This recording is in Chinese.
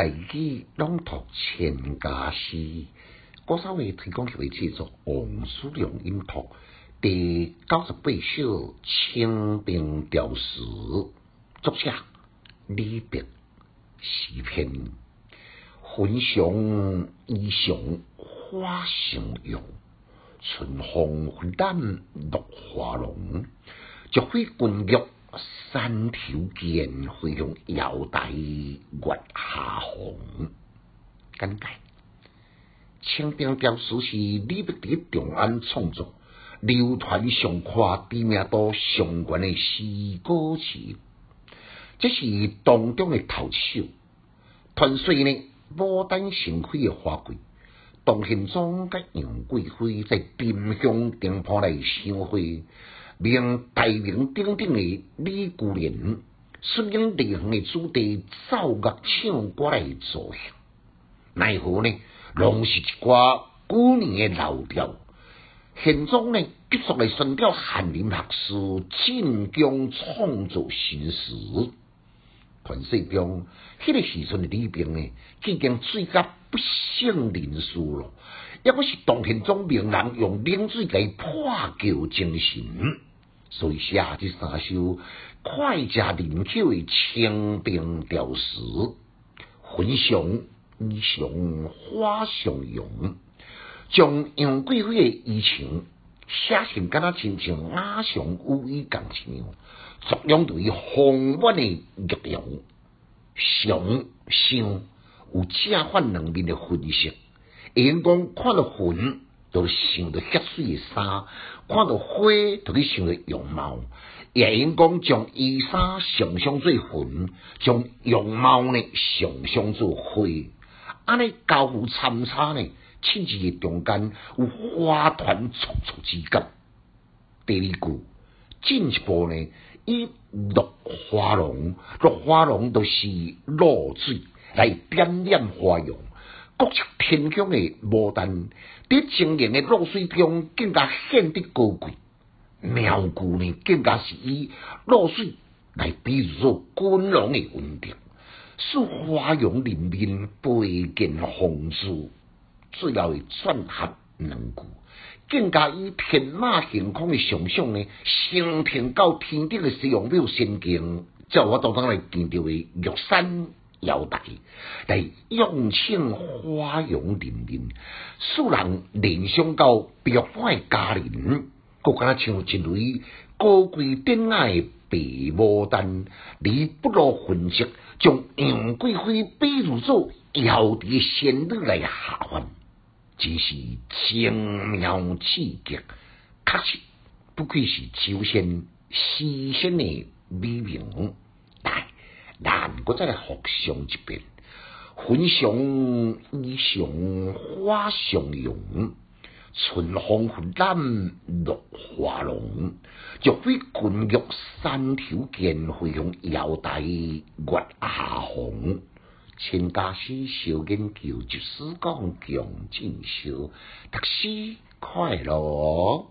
大义朗读千家诗，郭少伟提供给制作王叔良音读第九十八首清兵调诗，作者李白诗篇。焚香衣裳花相拥，春风拂槛落花浓。竹飞滚玉山头见，飞向瑶台月下红。简介：清兵雕塑是李白伫长安创作，流传上跨知名度上悬的诗歌词，这是当中的头首。传说呢。牡丹盛开的花季，唐宪宗甲杨贵妃在丁香店铺内相会，名大名鼎鼎的李姑娘，率领内行的子弟奏乐唱歌来作兴。奈何呢？拢是一寡古年的老调。宪宗呢，急速来宣调翰林学士进宫创作新诗。传说中，迄个时阵的李冰呢，已经醉甲不省人事咯。抑果是当天宗名人用冷水来破旧精神，所以写这三首快加灵巧的清兵调诗，焚香衣裳花相拥，将杨贵妃的衣裳写成敢若亲像雅尚乌衣共一样。作用对丰满的玉容，上香有正反两面的分析。眼光看到云，就想到血水的衫；看到花，就去想到容貌。眼光将衣衫想象做云，将容貌呢想象做花。安尼交互参差呢，甚至诶中间有花团簇簇之感。第二句进一步呢？以落花龙，落花龙都是露水来点染花容。国色天香的牡丹，伫晶莹的露水中更加显得高贵。妙句呢，更加是以露水来比喻做君王的温定，使花容人面倍见风姿。最后转合两句。更加以天马行空的想象呢，升天到天顶的西洋表仙境，叫我当当来见到的玉山腰带，来用庆花容人面，使人联想到玉花佳人，更加像一类高贵典雅的白牡丹，你不落痕迹，将杨贵妃比如做瑶台仙女来下凡。真是精妙刺激，确实不愧是秋仙诗仙的美名。来，咱我再来复上一遍：焚香衣裳花相拥，春风拂槛落花浓。玉飞滚玉山头见，飞向瑶台月下红。千家诗小研究，就是讲强进修，读书快乐。